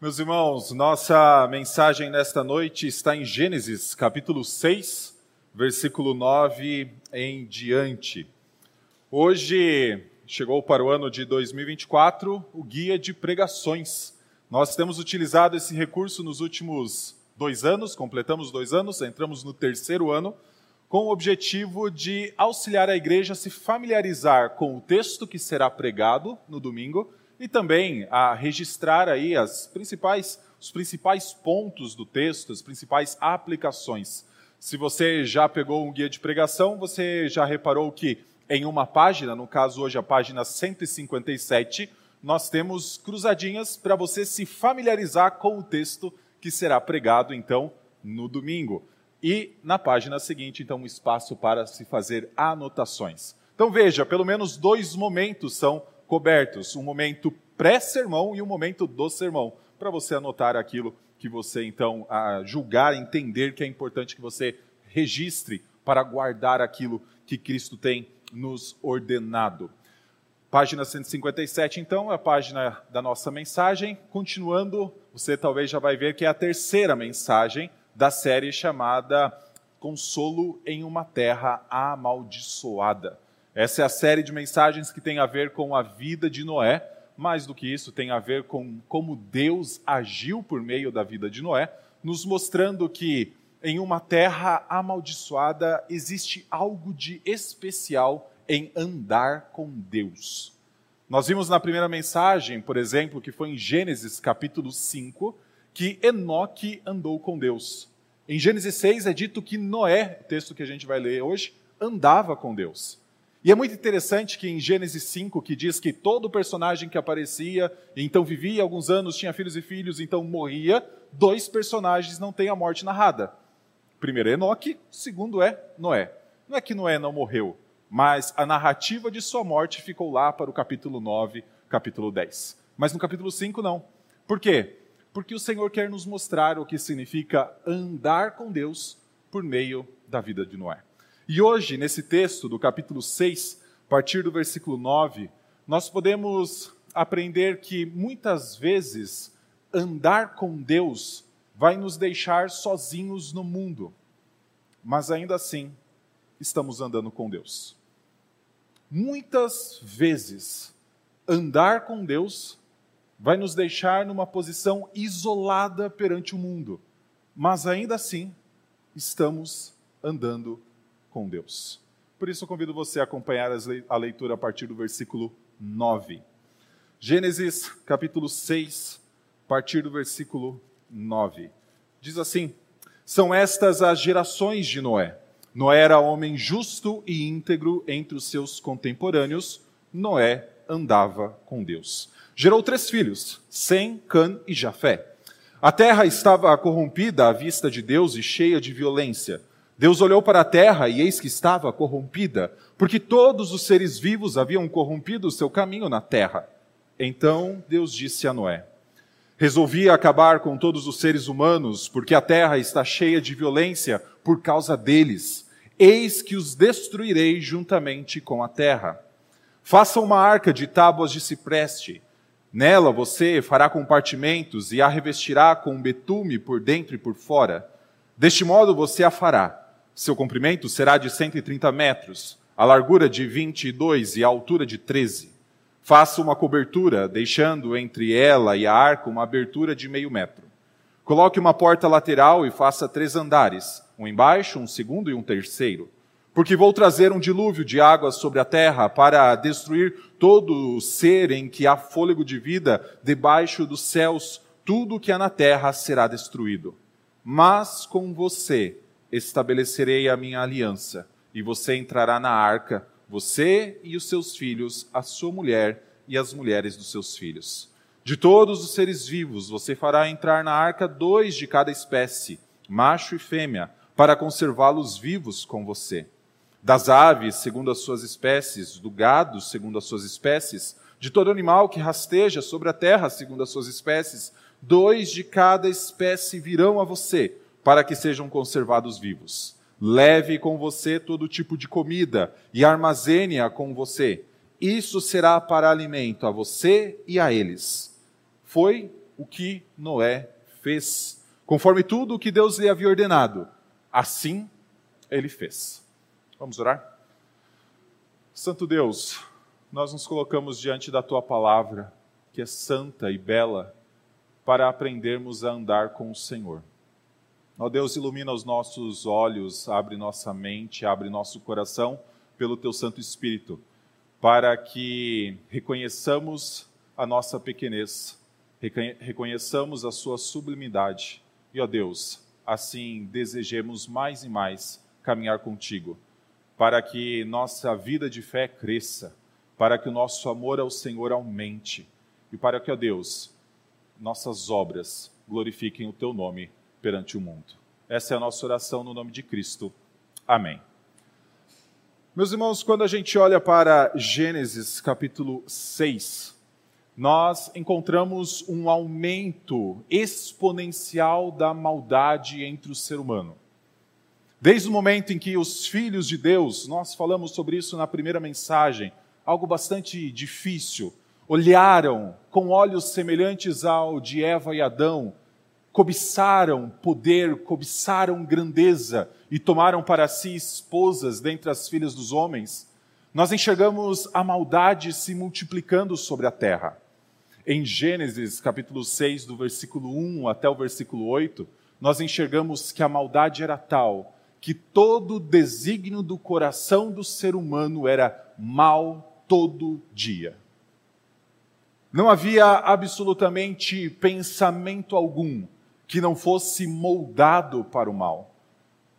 Meus irmãos, nossa mensagem nesta noite está em Gênesis, capítulo 6, versículo 9 em diante. Hoje chegou para o ano de 2024 o guia de pregações. Nós temos utilizado esse recurso nos últimos dois anos, completamos dois anos, entramos no terceiro ano, com o objetivo de auxiliar a igreja a se familiarizar com o texto que será pregado no domingo e também a registrar aí as principais, os principais pontos do texto, as principais aplicações. Se você já pegou um guia de pregação, você já reparou que em uma página, no caso hoje a página 157, nós temos cruzadinhas para você se familiarizar com o texto que será pregado então no domingo. E na página seguinte, então, um espaço para se fazer anotações. Então veja, pelo menos dois momentos são cobertos: um momento pré-sermão e um momento do sermão, para você anotar aquilo que você então julgar, entender que é importante que você registre para guardar aquilo que Cristo tem nos ordenado. Página 157, então, é a página da nossa mensagem. Continuando, você talvez já vai ver que é a terceira mensagem da série chamada Consolo em uma Terra Amaldiçoada. Essa é a série de mensagens que tem a ver com a vida de Noé. Mais do que isso, tem a ver com como Deus agiu por meio da vida de Noé, nos mostrando que em uma terra amaldiçoada existe algo de especial em andar com Deus. Nós vimos na primeira mensagem, por exemplo, que foi em Gênesis capítulo 5, que Enoque andou com Deus. Em Gênesis 6 é dito que Noé, texto que a gente vai ler hoje, andava com Deus. E é muito interessante que em Gênesis 5, que diz que todo personagem que aparecia, então vivia alguns anos, tinha filhos e filhos, então morria, dois personagens não têm a morte narrada. Primeiro é Enoque, segundo é Noé. Não é que Noé não morreu, mas a narrativa de sua morte ficou lá para o capítulo 9, capítulo 10. Mas no capítulo 5 não. Por quê? Porque o Senhor quer nos mostrar o que significa andar com Deus por meio da vida de Noé. E hoje, nesse texto do capítulo 6, a partir do versículo 9, nós podemos aprender que muitas vezes andar com Deus vai nos deixar sozinhos no mundo, mas ainda assim estamos andando com Deus. Muitas vezes andar com Deus vai nos deixar numa posição isolada perante o mundo, mas ainda assim estamos andando com Deus. Por isso eu convido você a acompanhar a leitura a partir do versículo 9. Gênesis capítulo 6, a partir do versículo 9. Diz assim: São estas as gerações de Noé. Noé era homem justo e íntegro entre os seus contemporâneos. Noé andava com Deus. Gerou três filhos: Sem, Can e Jafé. A terra estava corrompida à vista de Deus e cheia de violência. Deus olhou para a terra e eis que estava corrompida, porque todos os seres vivos haviam corrompido o seu caminho na terra. Então Deus disse a Noé: Resolvi acabar com todos os seres humanos, porque a terra está cheia de violência por causa deles. Eis que os destruirei juntamente com a terra. Faça uma arca de tábuas de cipreste. Nela você fará compartimentos e a revestirá com betume por dentro e por fora. Deste modo você a fará seu comprimento será de 130 metros, a largura de 22 e a altura de 13. Faça uma cobertura, deixando entre ela e a arca uma abertura de meio metro. Coloque uma porta lateral e faça três andares, um embaixo, um segundo e um terceiro. Porque vou trazer um dilúvio de águas sobre a terra para destruir todo o ser em que há fôlego de vida debaixo dos céus, tudo que há na terra será destruído. Mas com você estabelecerei a minha aliança, e você entrará na arca, você e os seus filhos, a sua mulher e as mulheres dos seus filhos. De todos os seres vivos, você fará entrar na arca dois de cada espécie, macho e fêmea, para conservá-los vivos com você. Das aves, segundo as suas espécies, do gado, segundo as suas espécies, de todo animal que rasteja sobre a terra, segundo as suas espécies, dois de cada espécie virão a você para que sejam conservados vivos. Leve com você todo tipo de comida e armazene-a com você. Isso será para alimento a você e a eles. Foi o que Noé fez, conforme tudo o que Deus lhe havia ordenado. Assim ele fez. Vamos orar? Santo Deus, nós nos colocamos diante da tua palavra, que é santa e bela, para aprendermos a andar com o Senhor. Ó Deus, ilumina os nossos olhos, abre nossa mente, abre nosso coração pelo teu Santo Espírito, para que reconheçamos a nossa pequenez, reconheçamos a sua sublimidade. E, ó Deus, assim desejemos mais e mais caminhar contigo, para que nossa vida de fé cresça, para que o nosso amor ao Senhor aumente e para que, ó Deus, nossas obras glorifiquem o teu nome perante o mundo. Essa é a nossa oração no nome de Cristo. Amém. Meus irmãos, quando a gente olha para Gênesis capítulo 6, nós encontramos um aumento exponencial da maldade entre o ser humano. Desde o momento em que os filhos de Deus, nós falamos sobre isso na primeira mensagem, algo bastante difícil, olharam com olhos semelhantes ao de Eva e Adão, cobiçaram poder, cobiçaram grandeza e tomaram para si esposas dentre as filhas dos homens, nós enxergamos a maldade se multiplicando sobre a terra. Em Gênesis capítulo 6, do versículo 1 até o versículo 8, nós enxergamos que a maldade era tal que todo o desígnio do coração do ser humano era mal todo dia. Não havia absolutamente pensamento algum que não fosse moldado para o mal.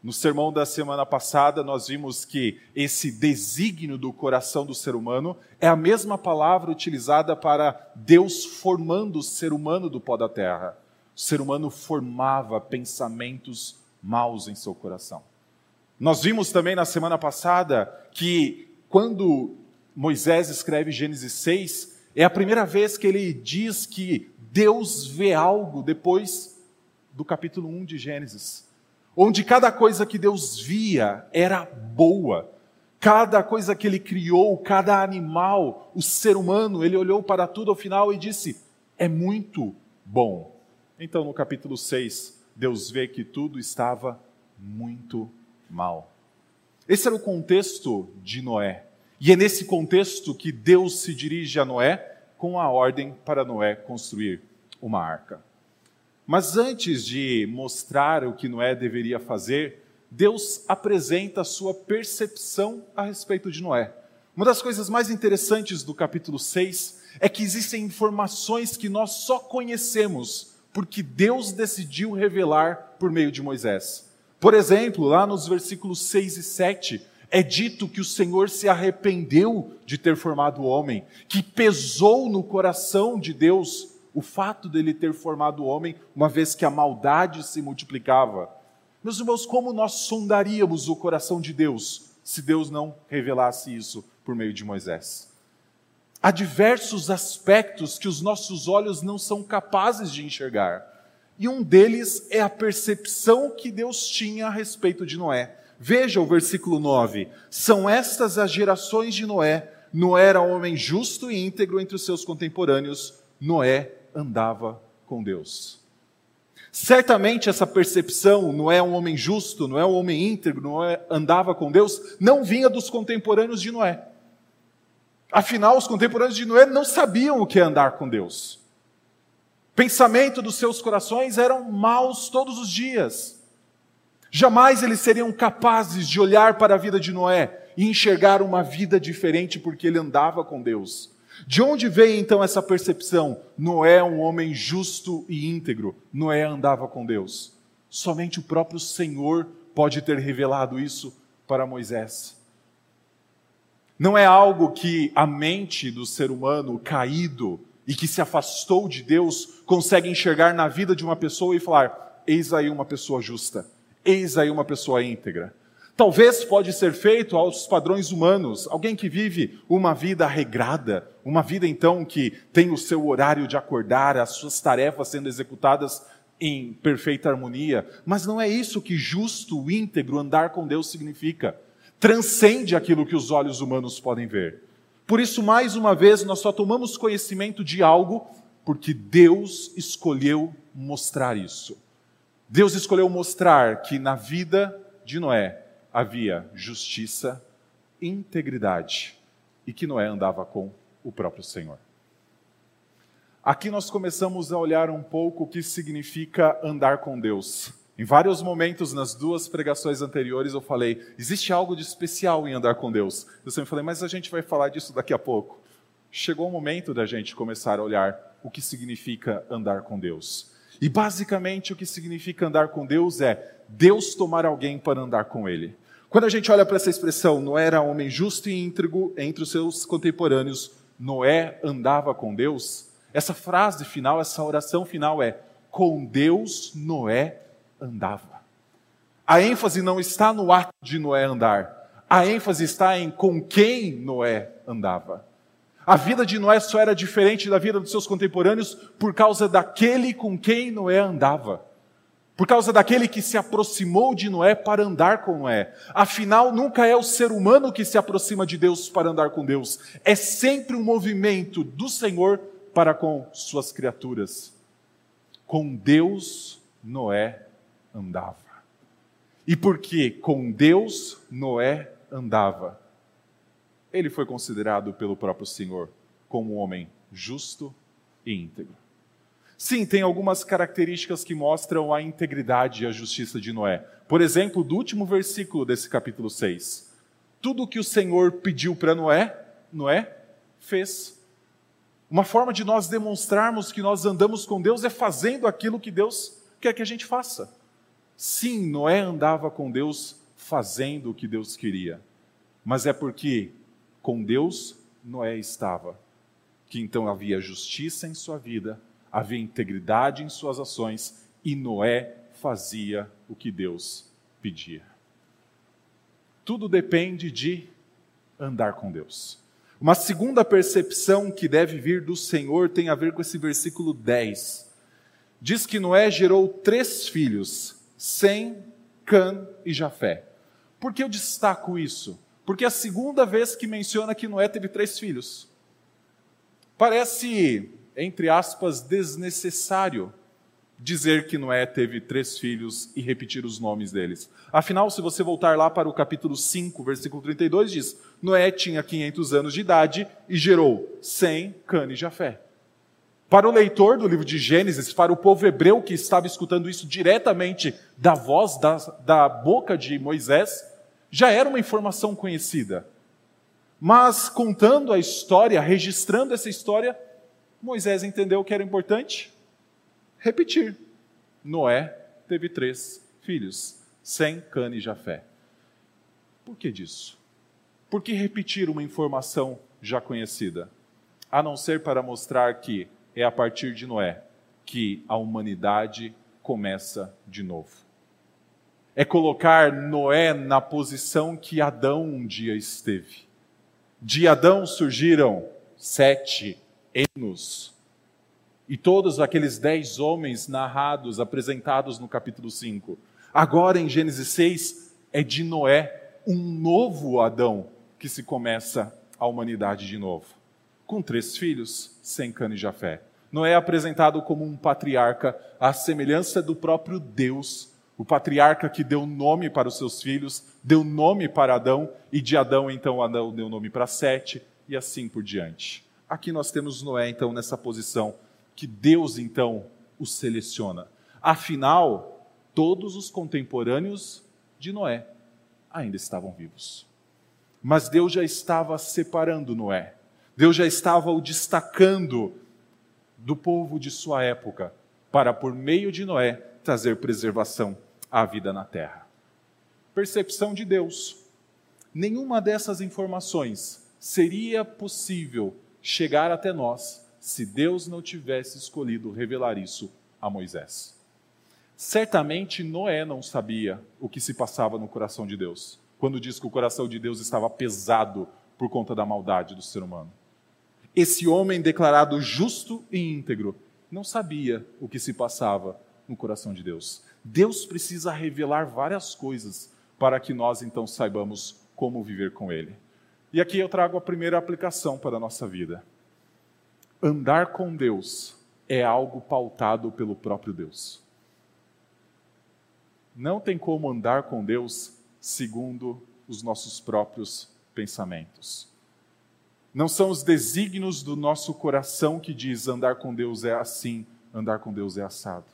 No sermão da semana passada, nós vimos que esse desígnio do coração do ser humano é a mesma palavra utilizada para Deus formando o ser humano do pó da terra. O ser humano formava pensamentos maus em seu coração. Nós vimos também na semana passada que quando Moisés escreve Gênesis 6, é a primeira vez que ele diz que Deus vê algo depois do capítulo 1 de Gênesis, onde cada coisa que Deus via era boa. Cada coisa que ele criou, cada animal, o ser humano, ele olhou para tudo ao final e disse: é muito bom. Então, no capítulo 6, Deus vê que tudo estava muito mal. Esse era o contexto de Noé. E é nesse contexto que Deus se dirige a Noé com a ordem para Noé construir uma arca. Mas antes de mostrar o que Noé deveria fazer, Deus apresenta a sua percepção a respeito de Noé. Uma das coisas mais interessantes do capítulo 6 é que existem informações que nós só conhecemos porque Deus decidiu revelar por meio de Moisés. Por exemplo, lá nos versículos 6 e 7, é dito que o Senhor se arrependeu de ter formado o homem, que pesou no coração de Deus o fato dele ter formado o homem, uma vez que a maldade se multiplicava. Meus irmãos, como nós sondaríamos o coração de Deus se Deus não revelasse isso por meio de Moisés? Há diversos aspectos que os nossos olhos não são capazes de enxergar. E um deles é a percepção que Deus tinha a respeito de Noé. Veja o versículo 9: São estas as gerações de Noé. Noé era um homem justo e íntegro entre os seus contemporâneos. Noé andava com Deus. Certamente essa percepção, Noé é um homem justo, Noé é um homem íntegro, Noé andava com Deus, não vinha dos contemporâneos de Noé. Afinal, os contemporâneos de Noé não sabiam o que é andar com Deus. Pensamento dos seus corações eram maus todos os dias. Jamais eles seriam capazes de olhar para a vida de Noé e enxergar uma vida diferente porque ele andava com Deus. De onde veio então essa percepção? Noé é um homem justo e íntegro. Noé andava com Deus. Somente o próprio Senhor pode ter revelado isso para Moisés. Não é algo que a mente do ser humano caído e que se afastou de Deus consegue enxergar na vida de uma pessoa e falar: eis aí uma pessoa justa eis aí uma pessoa íntegra. Talvez pode ser feito aos padrões humanos, alguém que vive uma vida regrada, uma vida então que tem o seu horário de acordar, as suas tarefas sendo executadas em perfeita harmonia, mas não é isso que justo, íntegro, andar com Deus significa. Transcende aquilo que os olhos humanos podem ver. Por isso, mais uma vez, nós só tomamos conhecimento de algo porque Deus escolheu mostrar isso. Deus escolheu mostrar que na vida de Noé havia justiça, integridade e que Noé andava com o próprio Senhor. Aqui nós começamos a olhar um pouco o que significa andar com Deus. Em vários momentos, nas duas pregações anteriores, eu falei: existe algo de especial em andar com Deus. Eu sempre falei, mas a gente vai falar disso daqui a pouco. Chegou o momento da gente começar a olhar o que significa andar com Deus. E basicamente o que significa andar com Deus é Deus tomar alguém para andar com Ele. Quando a gente olha para essa expressão, Noé era homem justo e íntegro entre os seus contemporâneos, Noé andava com Deus. Essa frase final, essa oração final é: com Deus Noé andava. A ênfase não está no ato de Noé andar, a ênfase está em com quem Noé andava. A vida de Noé só era diferente da vida dos seus contemporâneos por causa daquele com quem Noé andava. Por causa daquele que se aproximou de Noé para andar com Noé. Afinal, nunca é o ser humano que se aproxima de Deus para andar com Deus. É sempre um movimento do Senhor para com suas criaturas. Com Deus, Noé andava. E porque com Deus, Noé andava, ele foi considerado pelo próprio Senhor como um homem justo e íntegro. Sim, tem algumas características que mostram a integridade e a justiça de Noé. Por exemplo, do último versículo desse capítulo 6. Tudo o que o Senhor pediu para Noé, Noé fez. Uma forma de nós demonstrarmos que nós andamos com Deus é fazendo aquilo que Deus quer que a gente faça. Sim, Noé andava com Deus fazendo o que Deus queria, mas é porque com Deus Noé estava, que então havia justiça em sua vida, havia integridade em suas ações e Noé fazia o que Deus pedia. Tudo depende de andar com Deus. Uma segunda percepção que deve vir do Senhor tem a ver com esse versículo 10. Diz que Noé gerou três filhos, Sem, Cã e Jafé. Por que eu destaco isso? Porque é a segunda vez que menciona que Noé teve três filhos. Parece, entre aspas, desnecessário dizer que Noé teve três filhos e repetir os nomes deles. Afinal, se você voltar lá para o capítulo 5, versículo 32, diz: Noé tinha 500 anos de idade e gerou Sem, Cã e Jafé. Para o leitor do livro de Gênesis, para o povo hebreu que estava escutando isso diretamente da voz, da, da boca de Moisés, já era uma informação conhecida. Mas contando a história, registrando essa história, Moisés entendeu que era importante repetir. Noé teve três filhos, Sem, Cã e Jafé. Por que disso? Por que repetir uma informação já conhecida? A não ser para mostrar que é a partir de Noé que a humanidade começa de novo é colocar Noé na posição que Adão um dia esteve. De Adão surgiram sete Enos. E todos aqueles dez homens narrados, apresentados no capítulo 5. Agora, em Gênesis 6, é de Noé, um novo Adão, que se começa a humanidade de novo. Com três filhos, sem Cã e Jafé. Noé é apresentado como um patriarca, à semelhança do próprio Deus o patriarca que deu nome para os seus filhos, deu nome para Adão, e de Adão, então, Adão deu nome para Sete, e assim por diante. Aqui nós temos Noé, então, nessa posição, que Deus, então, o seleciona. Afinal, todos os contemporâneos de Noé ainda estavam vivos. Mas Deus já estava separando Noé. Deus já estava o destacando do povo de sua época, para, por meio de Noé, trazer preservação a vida na terra. Percepção de Deus. Nenhuma dessas informações seria possível chegar até nós se Deus não tivesse escolhido revelar isso a Moisés. Certamente Noé não sabia o que se passava no coração de Deus, quando diz que o coração de Deus estava pesado por conta da maldade do ser humano. Esse homem declarado justo e íntegro não sabia o que se passava no coração de Deus. Deus precisa revelar várias coisas para que nós então saibamos como viver com Ele. E aqui eu trago a primeira aplicação para a nossa vida. Andar com Deus é algo pautado pelo próprio Deus. Não tem como andar com Deus segundo os nossos próprios pensamentos. Não são os desígnios do nosso coração que diz andar com Deus é assim, andar com Deus é assado.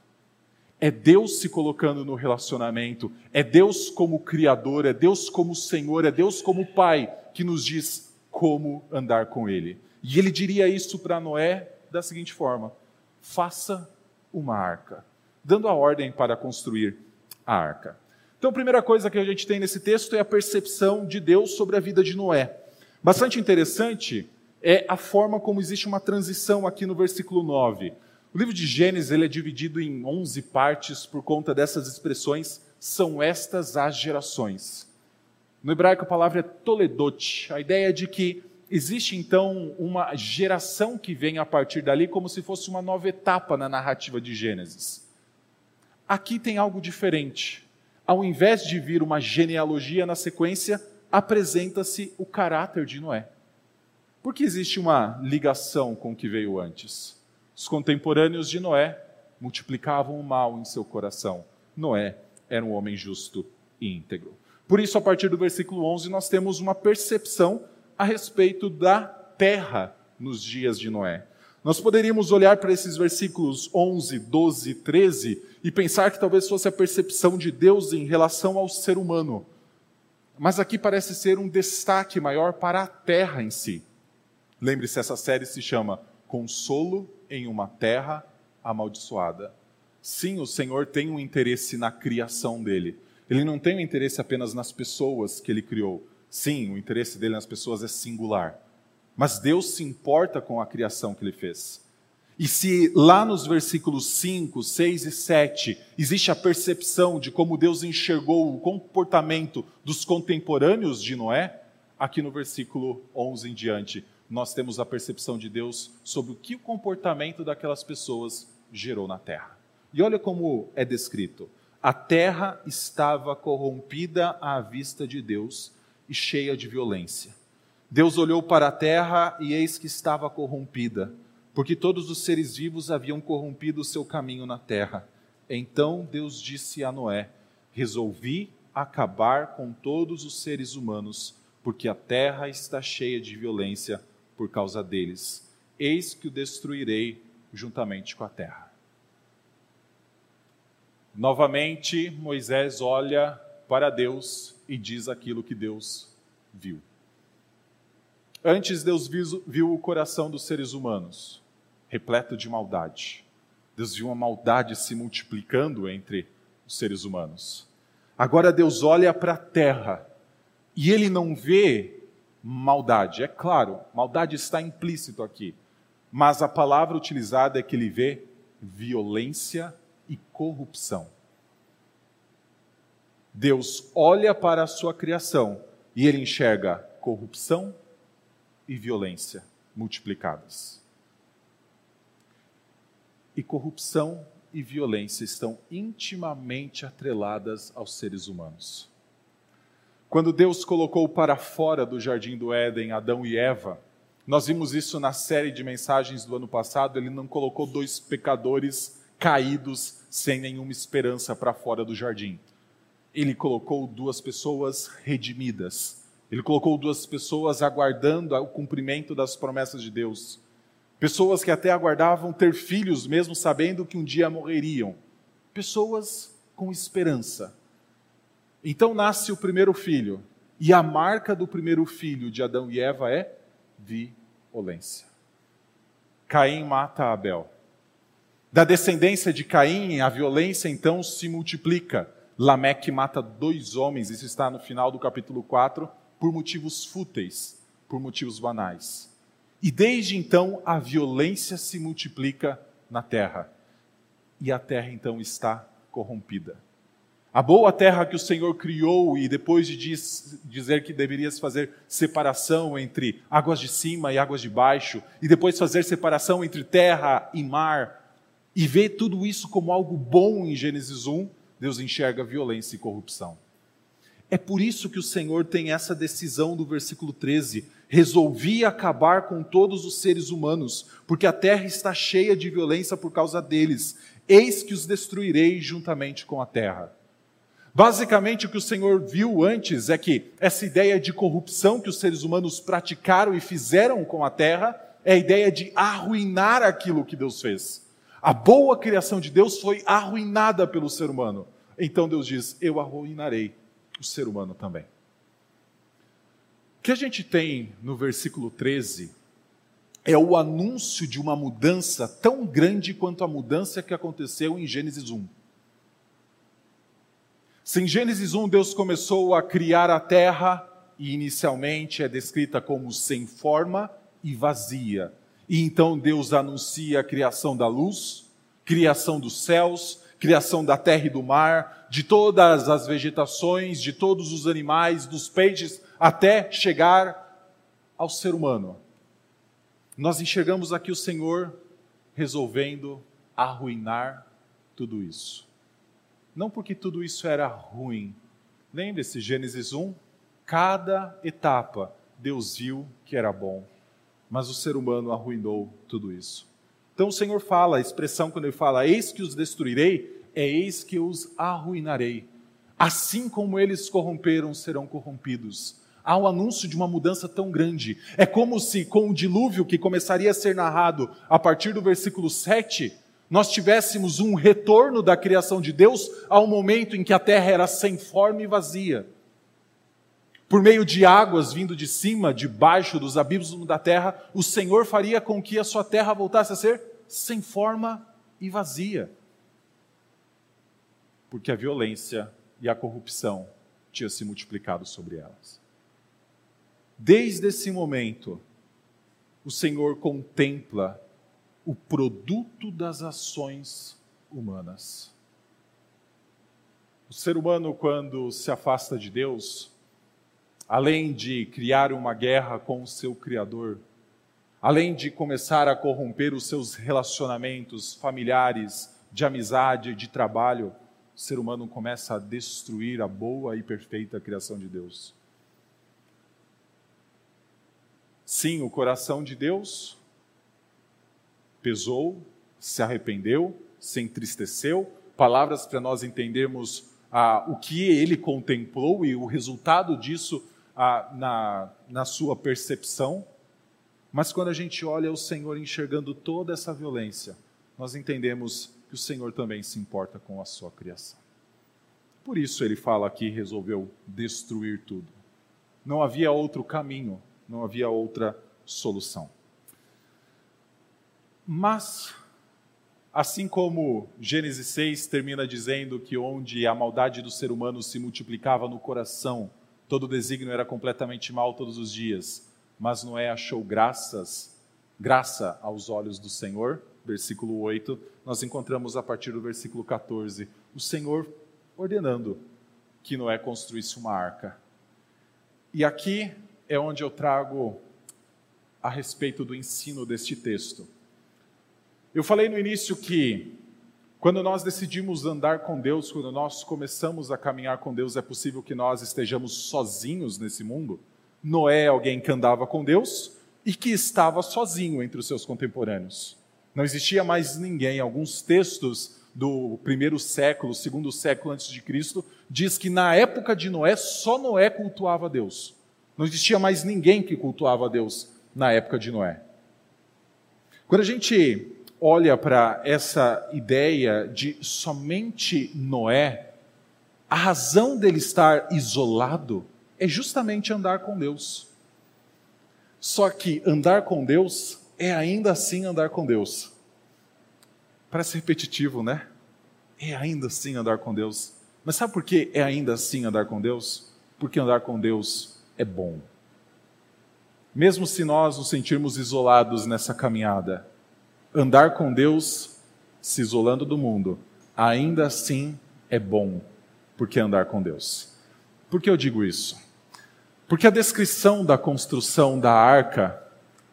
É Deus se colocando no relacionamento, é Deus como Criador, é Deus como Senhor, é Deus como Pai que nos diz como andar com Ele. E ele diria isso para Noé da seguinte forma: faça uma arca, dando a ordem para construir a arca. Então, a primeira coisa que a gente tem nesse texto é a percepção de Deus sobre a vida de Noé. Bastante interessante é a forma como existe uma transição aqui no versículo 9. O livro de Gênesis ele é dividido em 11 partes por conta dessas expressões, são estas as gerações. No hebraico a palavra é toledot, a ideia é de que existe então uma geração que vem a partir dali como se fosse uma nova etapa na narrativa de Gênesis. Aqui tem algo diferente. Ao invés de vir uma genealogia na sequência, apresenta-se o caráter de Noé. Porque existe uma ligação com o que veio antes. Os contemporâneos de Noé multiplicavam o mal em seu coração. Noé era um homem justo e íntegro. Por isso, a partir do versículo 11, nós temos uma percepção a respeito da terra nos dias de Noé. Nós poderíamos olhar para esses versículos 11, 12 e 13 e pensar que talvez fosse a percepção de Deus em relação ao ser humano. Mas aqui parece ser um destaque maior para a terra em si. Lembre-se, essa série se chama Consolo em uma Terra Amaldiçoada. Sim, o Senhor tem um interesse na criação dele. Ele não tem um interesse apenas nas pessoas que ele criou. Sim, o interesse dele nas pessoas é singular. Mas Deus se importa com a criação que ele fez. E se lá nos versículos 5, 6 e 7 existe a percepção de como Deus enxergou o comportamento dos contemporâneos de Noé, aqui no versículo 11 em diante, nós temos a percepção de Deus sobre o que o comportamento daquelas pessoas gerou na terra. E olha como é descrito: a terra estava corrompida à vista de Deus e cheia de violência. Deus olhou para a terra e eis que estava corrompida, porque todos os seres vivos haviam corrompido o seu caminho na terra. Então Deus disse a Noé: Resolvi acabar com todos os seres humanos, porque a terra está cheia de violência por causa deles. Eis que o destruirei juntamente com a terra. Novamente, Moisés olha para Deus e diz aquilo que Deus viu. Antes, Deus viu o coração dos seres humanos, repleto de maldade. Deus viu uma maldade se multiplicando entre os seres humanos. Agora, Deus olha para a terra e ele não vê maldade. É claro, maldade está implícito aqui, mas a palavra utilizada é que ele vê violência e corrupção. Deus olha para a sua criação e ele enxerga corrupção e violência multiplicadas. E corrupção e violência estão intimamente atreladas aos seres humanos. Quando Deus colocou para fora do jardim do Éden Adão e Eva, nós vimos isso na série de mensagens do ano passado, ele não colocou dois pecadores caídos sem nenhuma esperança para fora do jardim ele colocou duas pessoas redimidas. Ele colocou duas pessoas aguardando o cumprimento das promessas de Deus. Pessoas que até aguardavam ter filhos, mesmo sabendo que um dia morreriam. Pessoas com esperança. Então nasce o primeiro filho. E a marca do primeiro filho de Adão e Eva é violência. Caim mata Abel. Da descendência de Caim, a violência então se multiplica. Lameque mata dois homens, isso está no final do capítulo 4, por motivos fúteis, por motivos banais. E desde então a violência se multiplica na terra. E a terra então está corrompida. A boa terra que o Senhor criou, e depois de diz, dizer que deveria fazer separação entre águas de cima e águas de baixo, e depois fazer separação entre terra e mar, e ver tudo isso como algo bom em Gênesis 1, Deus enxerga violência e corrupção. É por isso que o Senhor tem essa decisão do versículo 13: resolvi acabar com todos os seres humanos, porque a terra está cheia de violência por causa deles. Eis que os destruirei juntamente com a terra. Basicamente, o que o Senhor viu antes é que essa ideia de corrupção que os seres humanos praticaram e fizeram com a terra é a ideia de arruinar aquilo que Deus fez. A boa criação de Deus foi arruinada pelo ser humano. Então Deus diz: Eu arruinarei o ser humano também. O que a gente tem no versículo 13 é o anúncio de uma mudança tão grande quanto a mudança que aconteceu em Gênesis 1. Se em Gênesis 1 Deus começou a criar a terra, e inicialmente é descrita como sem forma e vazia, e então Deus anuncia a criação da luz, criação dos céus, criação da terra e do mar, de todas as vegetações, de todos os animais, dos peixes, até chegar ao ser humano. Nós enxergamos aqui o Senhor resolvendo arruinar tudo isso. Não porque tudo isso era ruim. Lembre-se, Gênesis 1, cada etapa Deus viu que era bom, mas o ser humano arruinou tudo isso. Então o Senhor fala, a expressão quando ele fala, eis que os destruirei, é eis que os arruinarei. Assim como eles corromperam, serão corrompidos. Há um anúncio de uma mudança tão grande. É como se, com o dilúvio que começaria a ser narrado a partir do versículo 7, nós tivéssemos um retorno da criação de Deus ao momento em que a terra era sem forma e vazia. Por meio de águas vindo de cima, de baixo dos abismos da terra, o Senhor faria com que a sua terra voltasse a ser sem forma e vazia porque a violência e a corrupção tinham se multiplicado sobre elas. Desde esse momento, o Senhor contempla o produto das ações humanas. O ser humano, quando se afasta de Deus, além de criar uma guerra com o seu Criador, além de começar a corromper os seus relacionamentos familiares, de amizade, de trabalho, o ser humano começa a destruir a boa e perfeita criação de Deus. Sim, o coração de Deus pesou, se arrependeu, se entristeceu, palavras para nós entendermos ah, o que ele contemplou e o resultado disso ah, na, na sua percepção. Mas quando a gente olha o Senhor enxergando toda essa violência, nós entendemos que o Senhor também se importa com a sua criação. Por isso ele fala aqui, resolveu destruir tudo. Não havia outro caminho, não havia outra solução. Mas, assim como Gênesis 6 termina dizendo que onde a maldade do ser humano se multiplicava no coração, todo desígnio era completamente mal todos os dias, mas Noé achou graças, graça aos olhos do Senhor, versículo 8, nós encontramos a partir do versículo 14, o Senhor ordenando que Noé construísse uma arca. E aqui é onde eu trago a respeito do ensino deste texto. Eu falei no início que quando nós decidimos andar com Deus, quando nós começamos a caminhar com Deus, é possível que nós estejamos sozinhos nesse mundo. Noé é alguém que andava com Deus e que estava sozinho entre os seus contemporâneos. Não existia mais ninguém. Alguns textos do primeiro século, segundo século antes de Cristo, diz que na época de Noé, só Noé cultuava Deus. Não existia mais ninguém que cultuava Deus na época de Noé. Quando a gente olha para essa ideia de somente Noé, a razão dele estar isolado é justamente andar com Deus. Só que andar com Deus é ainda assim andar com Deus. Parece repetitivo, né? É ainda assim andar com Deus. Mas sabe por que é ainda assim andar com Deus? Porque andar com Deus é bom. Mesmo se nós nos sentirmos isolados nessa caminhada, andar com Deus, se isolando do mundo, ainda assim é bom, porque andar com Deus. Por que eu digo isso? Porque a descrição da construção da arca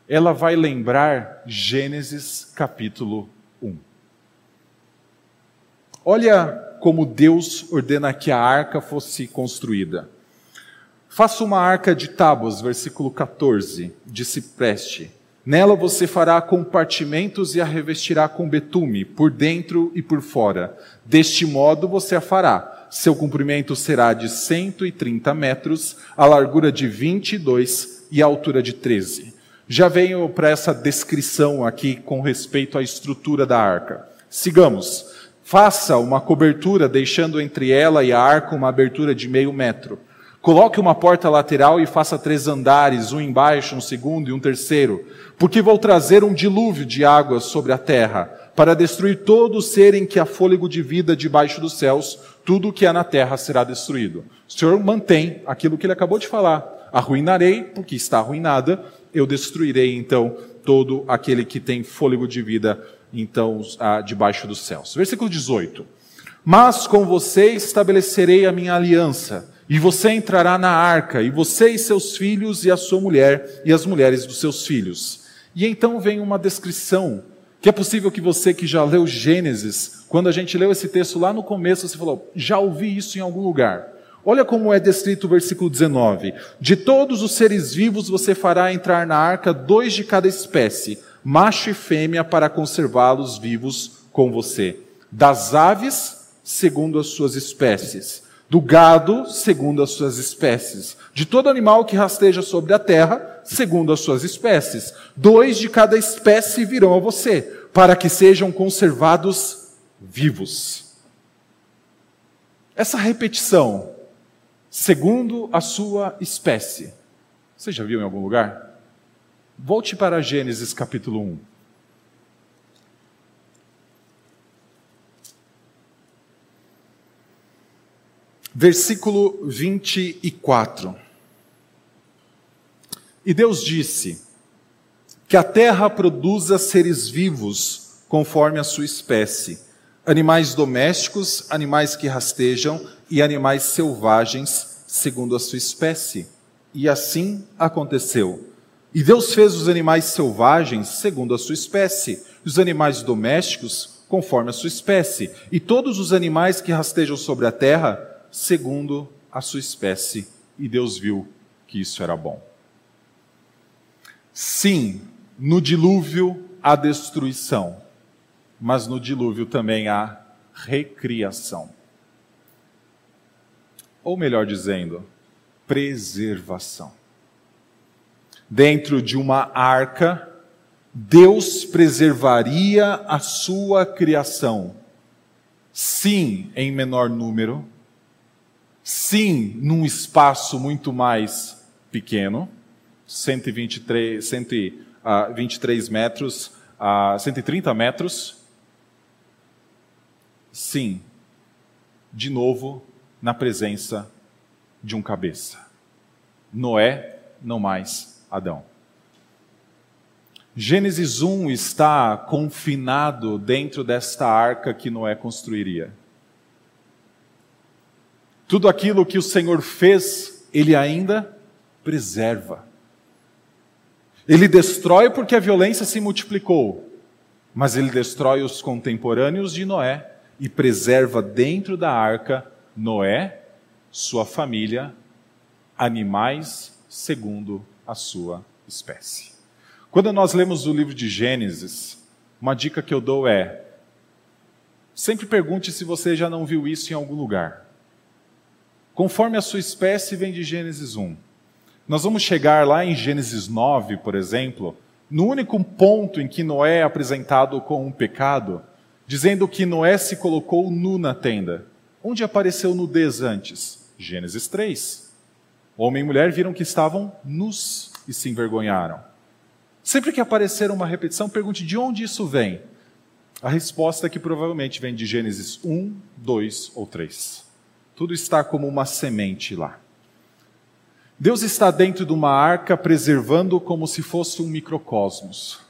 ela vai lembrar Gênesis capítulo 1. Olha como Deus ordena que a arca fosse construída. Faça uma arca de tábuas, versículo 14, de cipreste. Nela você fará compartimentos e a revestirá com betume, por dentro e por fora. Deste modo você a fará. Seu comprimento será de 130 metros, a largura de 22 e a altura de 13. Já venho para essa descrição aqui com respeito à estrutura da arca. Sigamos. Faça uma cobertura, deixando entre ela e a arca uma abertura de meio metro. Coloque uma porta lateral e faça três andares, um embaixo, um segundo e um terceiro, porque vou trazer um dilúvio de águas sobre a terra, para destruir todo ser em que há fôlego de vida debaixo dos céus, tudo o que há na terra será destruído. O Senhor mantém aquilo que ele acabou de falar. Arruinarei, porque está arruinada, eu destruirei então todo aquele que tem fôlego de vida então debaixo dos céus. Versículo 18. Mas com você estabelecerei a minha aliança e você entrará na arca, e você e seus filhos, e a sua mulher, e as mulheres dos seus filhos. E então vem uma descrição, que é possível que você que já leu Gênesis, quando a gente leu esse texto lá no começo, você falou, já ouvi isso em algum lugar. Olha como é descrito o versículo 19: De todos os seres vivos você fará entrar na arca dois de cada espécie, macho e fêmea, para conservá-los vivos com você. Das aves, segundo as suas espécies do gado, segundo as suas espécies, de todo animal que rasteja sobre a terra, segundo as suas espécies. Dois de cada espécie virão a você, para que sejam conservados vivos. Essa repetição, segundo a sua espécie, você já viu em algum lugar? Volte para Gênesis capítulo 1. Versículo 24. E Deus disse: Que a terra produza seres vivos conforme a sua espécie, animais domésticos, animais que rastejam e animais selvagens segundo a sua espécie. E assim aconteceu. E Deus fez os animais selvagens segundo a sua espécie, e os animais domésticos conforme a sua espécie, e todos os animais que rastejam sobre a terra segundo a sua espécie, e Deus viu que isso era bom. Sim, no dilúvio há destruição, mas no dilúvio também há recriação. Ou melhor dizendo, preservação. Dentro de uma arca, Deus preservaria a sua criação. Sim, em menor número, sim, num espaço muito mais pequeno, 123, 123 metros a 130 metros. Sim, de novo na presença de um cabeça. Noé, não mais Adão. Gênesis 1 está confinado dentro desta arca que Noé construiria. Tudo aquilo que o Senhor fez, Ele ainda preserva. Ele destrói porque a violência se multiplicou, mas Ele destrói os contemporâneos de Noé e preserva dentro da arca Noé, sua família, animais segundo a sua espécie. Quando nós lemos o livro de Gênesis, uma dica que eu dou é: sempre pergunte se você já não viu isso em algum lugar. Conforme a sua espécie, vem de Gênesis 1. Nós vamos chegar lá em Gênesis 9, por exemplo, no único ponto em que Noé é apresentado com um pecado, dizendo que Noé se colocou nu na tenda. Onde apareceu nudez antes? Gênesis 3. Homem e mulher viram que estavam nus e se envergonharam. Sempre que aparecer uma repetição, pergunte de onde isso vem. A resposta é que provavelmente vem de Gênesis 1, 2 ou 3. Tudo está como uma semente lá. Deus está dentro de uma arca preservando como se fosse um microcosmos.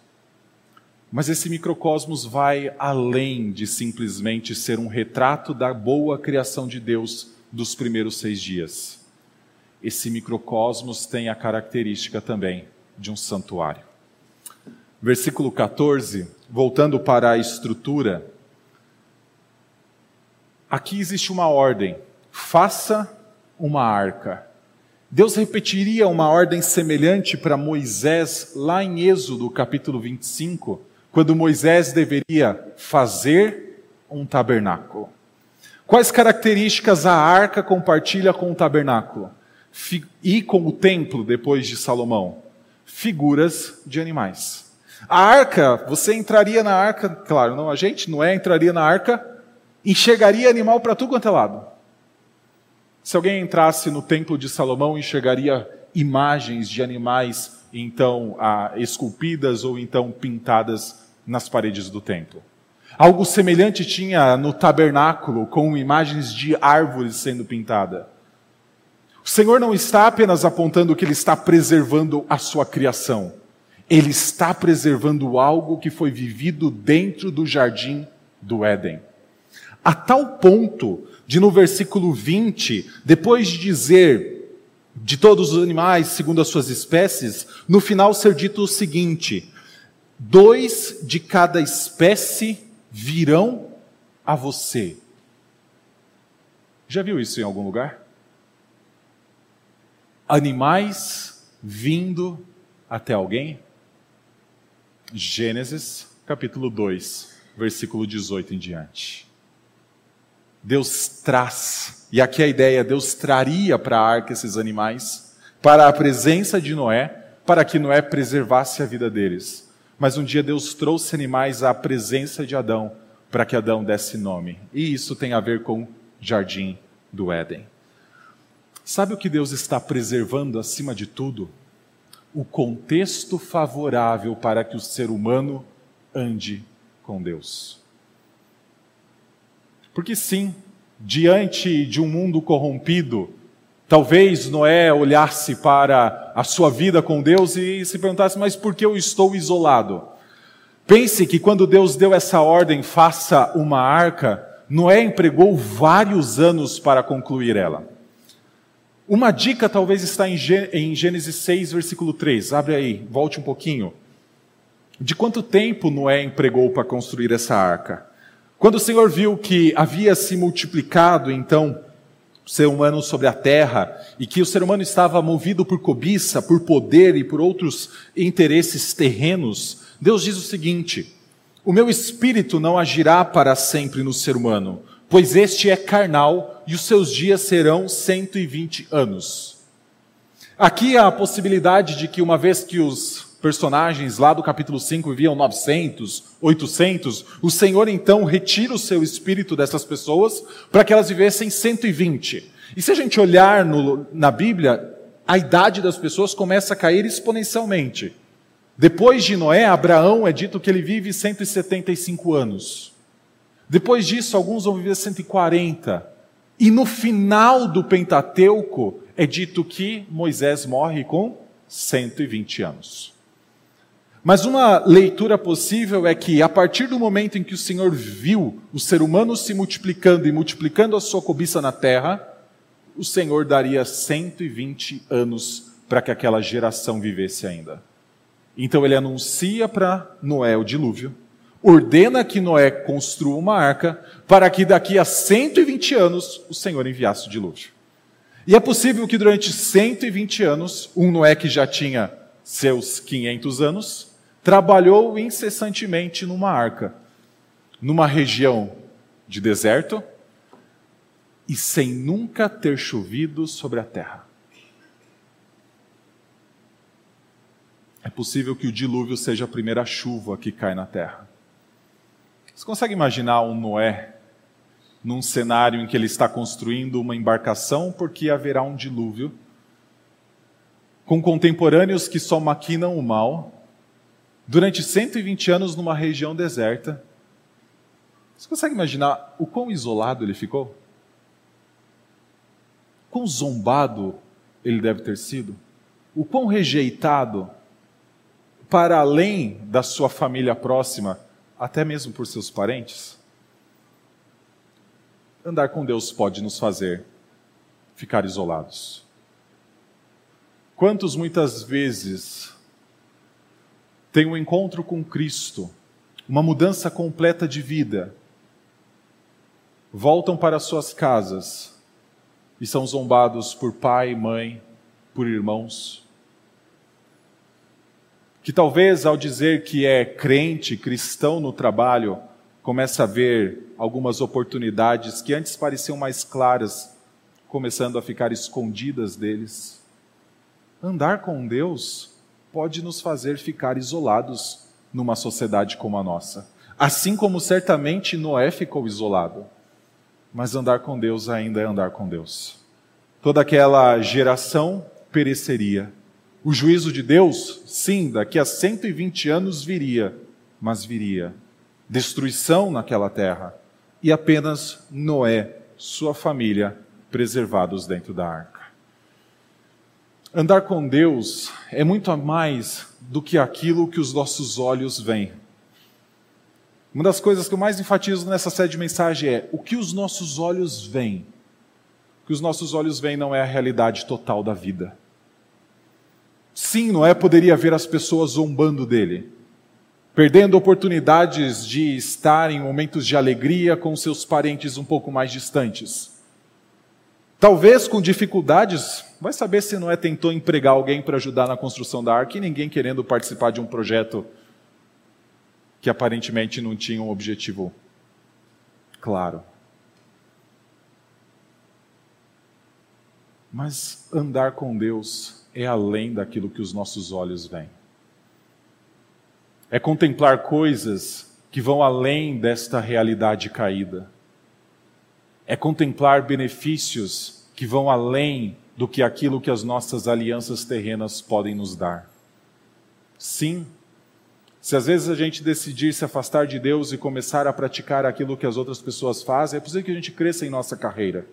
Mas esse microcosmos vai além de simplesmente ser um retrato da boa criação de Deus dos primeiros seis dias. Esse microcosmos tem a característica também de um santuário. Versículo 14, voltando para a estrutura. Aqui existe uma ordem faça uma arca. Deus repetiria uma ordem semelhante para Moisés lá em Êxodo, capítulo 25, quando Moisés deveria fazer um tabernáculo. Quais características a arca compartilha com o tabernáculo? E com o templo, depois de Salomão? Figuras de animais. A arca, você entraria na arca, claro, não a gente, não é, entraria na arca, enxergaria animal para tudo quanto é lado. Se alguém entrasse no templo de Salomão, enxergaria imagens de animais, então ah, esculpidas ou então pintadas nas paredes do templo. Algo semelhante tinha no tabernáculo, com imagens de árvores sendo pintada. O Senhor não está apenas apontando que Ele está preservando a sua criação, Ele está preservando algo que foi vivido dentro do jardim do Éden. A tal ponto de no versículo 20, depois de dizer de todos os animais segundo as suas espécies, no final ser dito o seguinte: dois de cada espécie virão a você. Já viu isso em algum lugar? Animais vindo até alguém? Gênesis capítulo 2, versículo 18 em diante. Deus traz, e aqui a ideia, Deus traria para a arca esses animais, para a presença de Noé, para que Noé preservasse a vida deles. Mas um dia Deus trouxe animais à presença de Adão para que Adão desse nome. E isso tem a ver com o jardim do Éden. Sabe o que Deus está preservando acima de tudo? O contexto favorável para que o ser humano ande com Deus. Porque sim, diante de um mundo corrompido, Talvez Noé olhasse para a sua vida com Deus e se perguntasse: mas por que eu estou isolado? Pense que quando Deus deu essa ordem, faça uma arca, Noé empregou vários anos para concluir ela. Uma dica talvez está em Gênesis 6, versículo 3. Abre aí, volte um pouquinho. De quanto tempo Noé empregou para construir essa arca? Quando o Senhor viu que havia se multiplicado, então, ser humano sobre a terra e que o ser humano estava movido por cobiça, por poder e por outros interesses terrenos, Deus diz o seguinte: O meu espírito não agirá para sempre no ser humano, pois este é carnal e os seus dias serão 120 anos. Aqui há a possibilidade de que, uma vez que os personagens lá do capítulo 5 viviam 900, 800, o Senhor então retira o seu espírito dessas pessoas para que elas vivessem 120. E se a gente olhar no, na Bíblia, a idade das pessoas começa a cair exponencialmente. Depois de Noé, Abraão é dito que ele vive 175 anos. Depois disso, alguns vão viver 140. E no final do Pentateuco, é dito que Moisés morre com 120 anos. Mas uma leitura possível é que, a partir do momento em que o Senhor viu o ser humano se multiplicando e multiplicando a sua cobiça na terra, o Senhor daria 120 anos para que aquela geração vivesse ainda. Então ele anuncia para Noé o dilúvio, ordena que Noé construa uma arca, para que daqui a 120 anos o Senhor enviasse o dilúvio. E é possível que durante 120 anos, um Noé que já tinha seus 500 anos, trabalhou incessantemente numa arca, numa região de deserto e sem nunca ter chovido sobre a terra. É possível que o dilúvio seja a primeira chuva que cai na terra. Você consegue imaginar um Noé num cenário em que ele está construindo uma embarcação porque haverá um dilúvio, com contemporâneos que só maquinam o mal, durante 120 anos numa região deserta. Você consegue imaginar o quão isolado ele ficou? Quão zombado ele deve ter sido? O quão rejeitado, para além da sua família próxima, até mesmo por seus parentes? Andar com Deus pode nos fazer ficar isolados. Quantos muitas vezes têm um encontro com Cristo, uma mudança completa de vida, voltam para suas casas e são zombados por pai, mãe, por irmãos. Que talvez ao dizer que é crente, cristão no trabalho, começa a ver algumas oportunidades que antes pareciam mais claras, começando a ficar escondidas deles. Andar com Deus pode nos fazer ficar isolados numa sociedade como a nossa. Assim como certamente Noé ficou isolado. Mas andar com Deus ainda é andar com Deus. Toda aquela geração pereceria. O juízo de Deus, sim, daqui a 120 anos viria, mas viria destruição naquela terra e apenas Noé, sua família, preservados dentro da arca. Andar com Deus é muito mais do que aquilo que os nossos olhos veem. Uma das coisas que eu mais enfatizo nessa série de mensagem é o que os nossos olhos veem. O que os nossos olhos veem não é a realidade total da vida. Sim, Noé poderia ver as pessoas zombando dele, perdendo oportunidades de estar em momentos de alegria com seus parentes um pouco mais distantes. Talvez com dificuldades, vai saber se Noé tentou empregar alguém para ajudar na construção da arca e ninguém querendo participar de um projeto que aparentemente não tinha um objetivo claro. Mas andar com Deus é além daquilo que os nossos olhos veem. É contemplar coisas que vão além desta realidade caída é contemplar benefícios que vão além do que aquilo que as nossas alianças terrenas podem nos dar. Sim, se às vezes a gente decidir se afastar de Deus e começar a praticar aquilo que as outras pessoas fazem, é possível que a gente cresça em nossa carreira.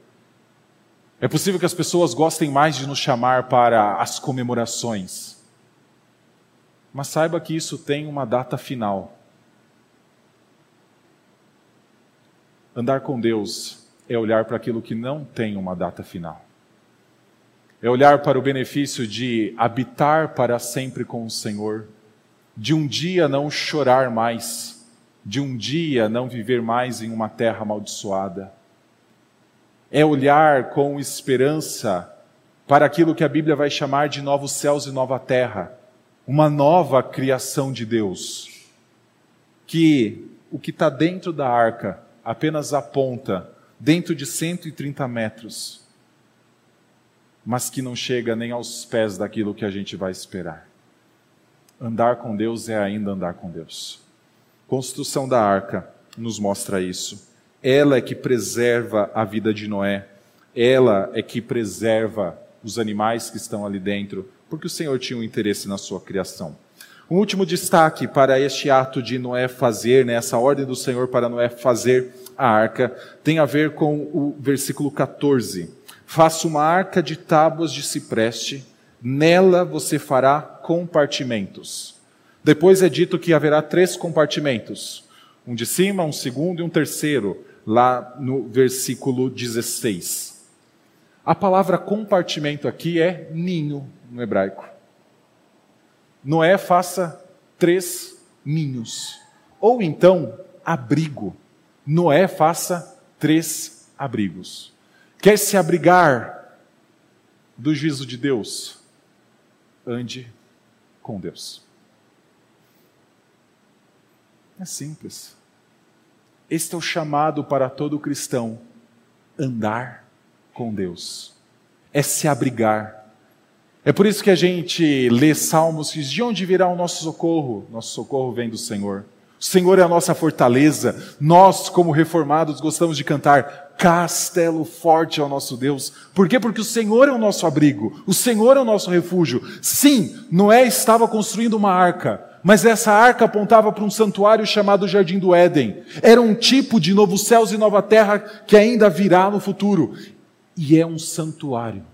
É possível que as pessoas gostem mais de nos chamar para as comemorações. Mas saiba que isso tem uma data final. Andar com Deus é olhar para aquilo que não tem uma data final. É olhar para o benefício de habitar para sempre com o Senhor, de um dia não chorar mais, de um dia não viver mais em uma terra amaldiçoada. É olhar com esperança para aquilo que a Bíblia vai chamar de novos céus e nova terra, uma nova criação de Deus. Que o que está dentro da arca apenas aponta dentro de 130 metros, mas que não chega nem aos pés daquilo que a gente vai esperar. Andar com Deus é ainda andar com Deus. Construção da arca nos mostra isso. Ela é que preserva a vida de Noé. Ela é que preserva os animais que estão ali dentro, porque o Senhor tinha um interesse na sua criação. Um último destaque para este ato de Noé fazer, né, essa ordem do Senhor para Noé fazer a arca, tem a ver com o versículo 14. Faça uma arca de tábuas de cipreste, nela você fará compartimentos. Depois é dito que haverá três compartimentos: um de cima, um segundo e um terceiro, lá no versículo 16. A palavra compartimento aqui é ninho no hebraico. Noé faça três ninhos, ou então abrigo. Noé faça três abrigos. Quer se abrigar do juízo de Deus? Ande com Deus. É simples. Este é o chamado para todo cristão: andar com Deus. É se abrigar é por isso que a gente lê salmos que diz, de onde virá o nosso socorro? Nosso socorro vem do Senhor. O Senhor é a nossa fortaleza. Nós, como reformados, gostamos de cantar castelo forte ao nosso Deus. Por quê? Porque o Senhor é o nosso abrigo, o Senhor é o nosso refúgio. Sim, Noé estava construindo uma arca, mas essa arca apontava para um santuário chamado Jardim do Éden. Era um tipo de novos céus e nova terra que ainda virá no futuro. E é um santuário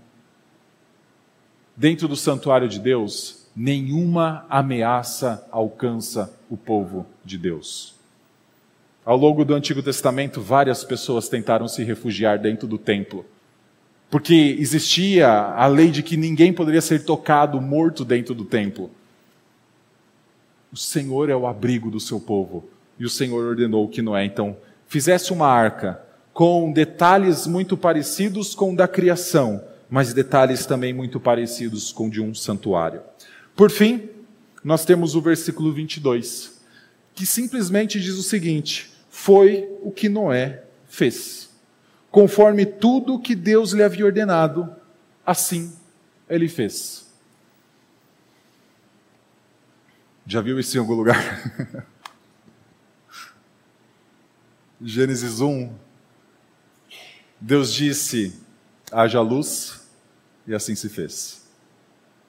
dentro do santuário de Deus, nenhuma ameaça alcança o povo de Deus. Ao longo do Antigo Testamento, várias pessoas tentaram se refugiar dentro do templo, porque existia a lei de que ninguém poderia ser tocado, morto dentro do templo. O Senhor é o abrigo do seu povo, e o Senhor ordenou que Noé, então, fizesse uma arca com detalhes muito parecidos com o da criação, mas detalhes também muito parecidos com de um santuário. Por fim, nós temos o versículo 22, que simplesmente diz o seguinte: Foi o que Noé fez. Conforme tudo que Deus lhe havia ordenado, assim ele fez. Já viu isso em algum lugar? Gênesis 1, Deus disse: haja luz, e assim se fez.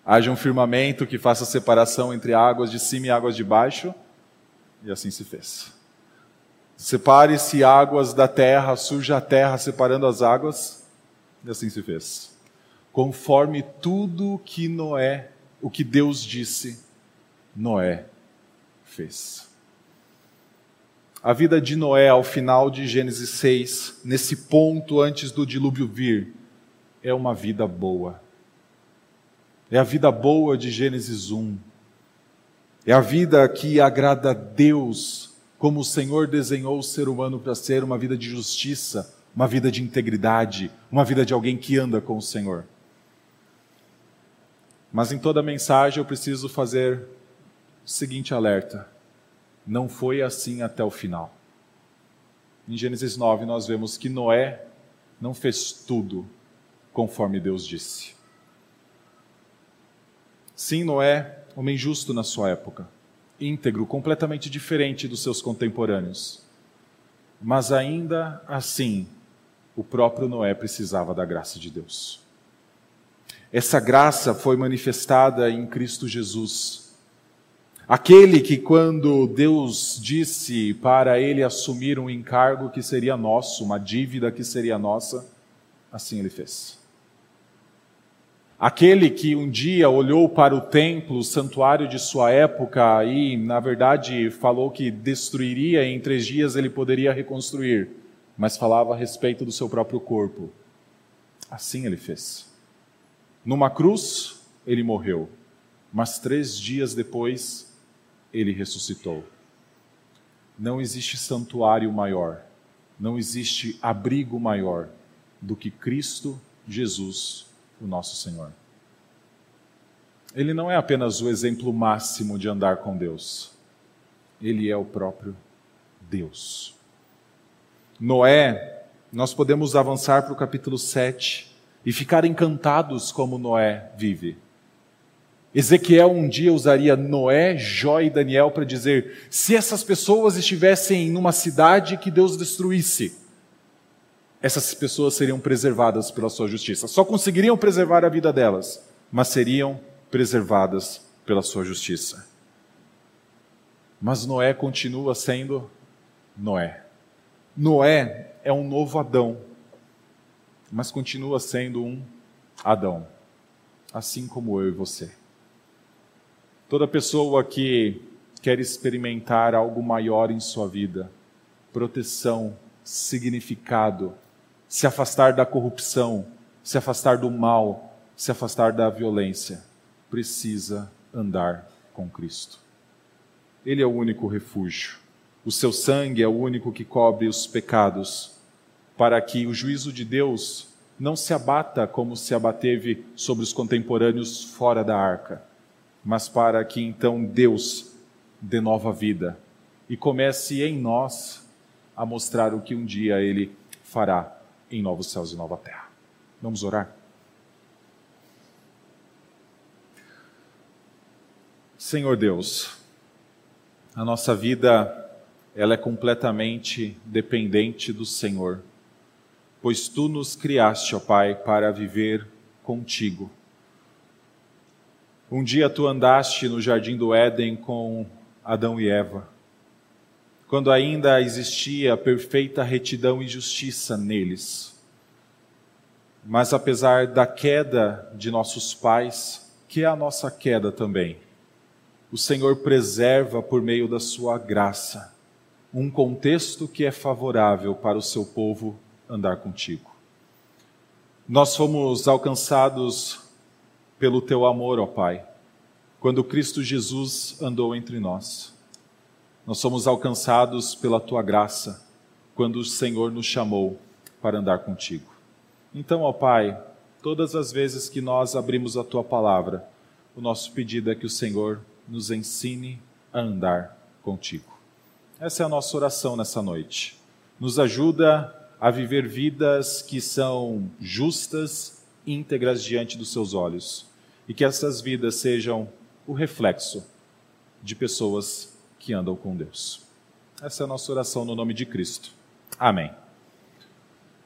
Haja um firmamento que faça separação entre águas de cima e águas de baixo, e assim se fez. Separe-se águas da terra, surja a terra separando as águas, e assim se fez. Conforme tudo que Noé, o que Deus disse, Noé fez. A vida de Noé, ao final de Gênesis 6, nesse ponto antes do dilúvio vir, é uma vida boa. É a vida boa de Gênesis 1. É a vida que agrada a Deus, como o Senhor desenhou o ser humano para ser uma vida de justiça, uma vida de integridade, uma vida de alguém que anda com o Senhor. Mas em toda mensagem eu preciso fazer o seguinte alerta não foi assim até o final. Em Gênesis 9, nós vemos que Noé não fez tudo conforme Deus disse. Sim, Noé, homem justo na sua época, íntegro, completamente diferente dos seus contemporâneos. Mas ainda assim, o próprio Noé precisava da graça de Deus. Essa graça foi manifestada em Cristo Jesus Aquele que, quando Deus disse para ele assumir um encargo que seria nosso, uma dívida que seria nossa, assim ele fez. Aquele que um dia olhou para o templo, o santuário de sua época, e, na verdade, falou que destruiria em três dias ele poderia reconstruir, mas falava a respeito do seu próprio corpo. Assim ele fez. Numa cruz, ele morreu, mas três dias depois, ele ressuscitou. Não existe santuário maior, não existe abrigo maior do que Cristo Jesus, o nosso Senhor. Ele não é apenas o exemplo máximo de andar com Deus, ele é o próprio Deus. Noé, nós podemos avançar para o capítulo 7 e ficar encantados como Noé vive. Ezequiel um dia usaria Noé, Jó e Daniel para dizer: se essas pessoas estivessem numa cidade que Deus destruísse, essas pessoas seriam preservadas pela sua justiça. Só conseguiriam preservar a vida delas, mas seriam preservadas pela sua justiça. Mas Noé continua sendo Noé. Noé é um novo Adão, mas continua sendo um Adão, assim como eu e você. Toda pessoa que quer experimentar algo maior em sua vida, proteção, significado, se afastar da corrupção, se afastar do mal, se afastar da violência, precisa andar com Cristo. Ele é o único refúgio. O seu sangue é o único que cobre os pecados, para que o juízo de Deus não se abata como se abateve sobre os contemporâneos fora da arca mas para que então Deus dê nova vida e comece em nós a mostrar o que um dia Ele fará em novos céus e nova terra. Vamos orar? Senhor Deus, a nossa vida ela é completamente dependente do Senhor, pois tu nos criaste, ó Pai, para viver contigo. Um dia tu andaste no jardim do Éden com Adão e Eva, quando ainda existia perfeita retidão e justiça neles. Mas apesar da queda de nossos pais, que é a nossa queda também, o Senhor preserva por meio da sua graça um contexto que é favorável para o seu povo andar contigo. Nós fomos alcançados pelo teu amor, ó Pai, quando Cristo Jesus andou entre nós. Nós somos alcançados pela tua graça, quando o Senhor nos chamou para andar contigo. Então, ó Pai, todas as vezes que nós abrimos a tua palavra, o nosso pedido é que o Senhor nos ensine a andar contigo. Essa é a nossa oração nessa noite. Nos ajuda a viver vidas que são justas, íntegras diante dos seus olhos. E que essas vidas sejam o reflexo de pessoas que andam com Deus. Essa é a nossa oração no nome de Cristo. Amém.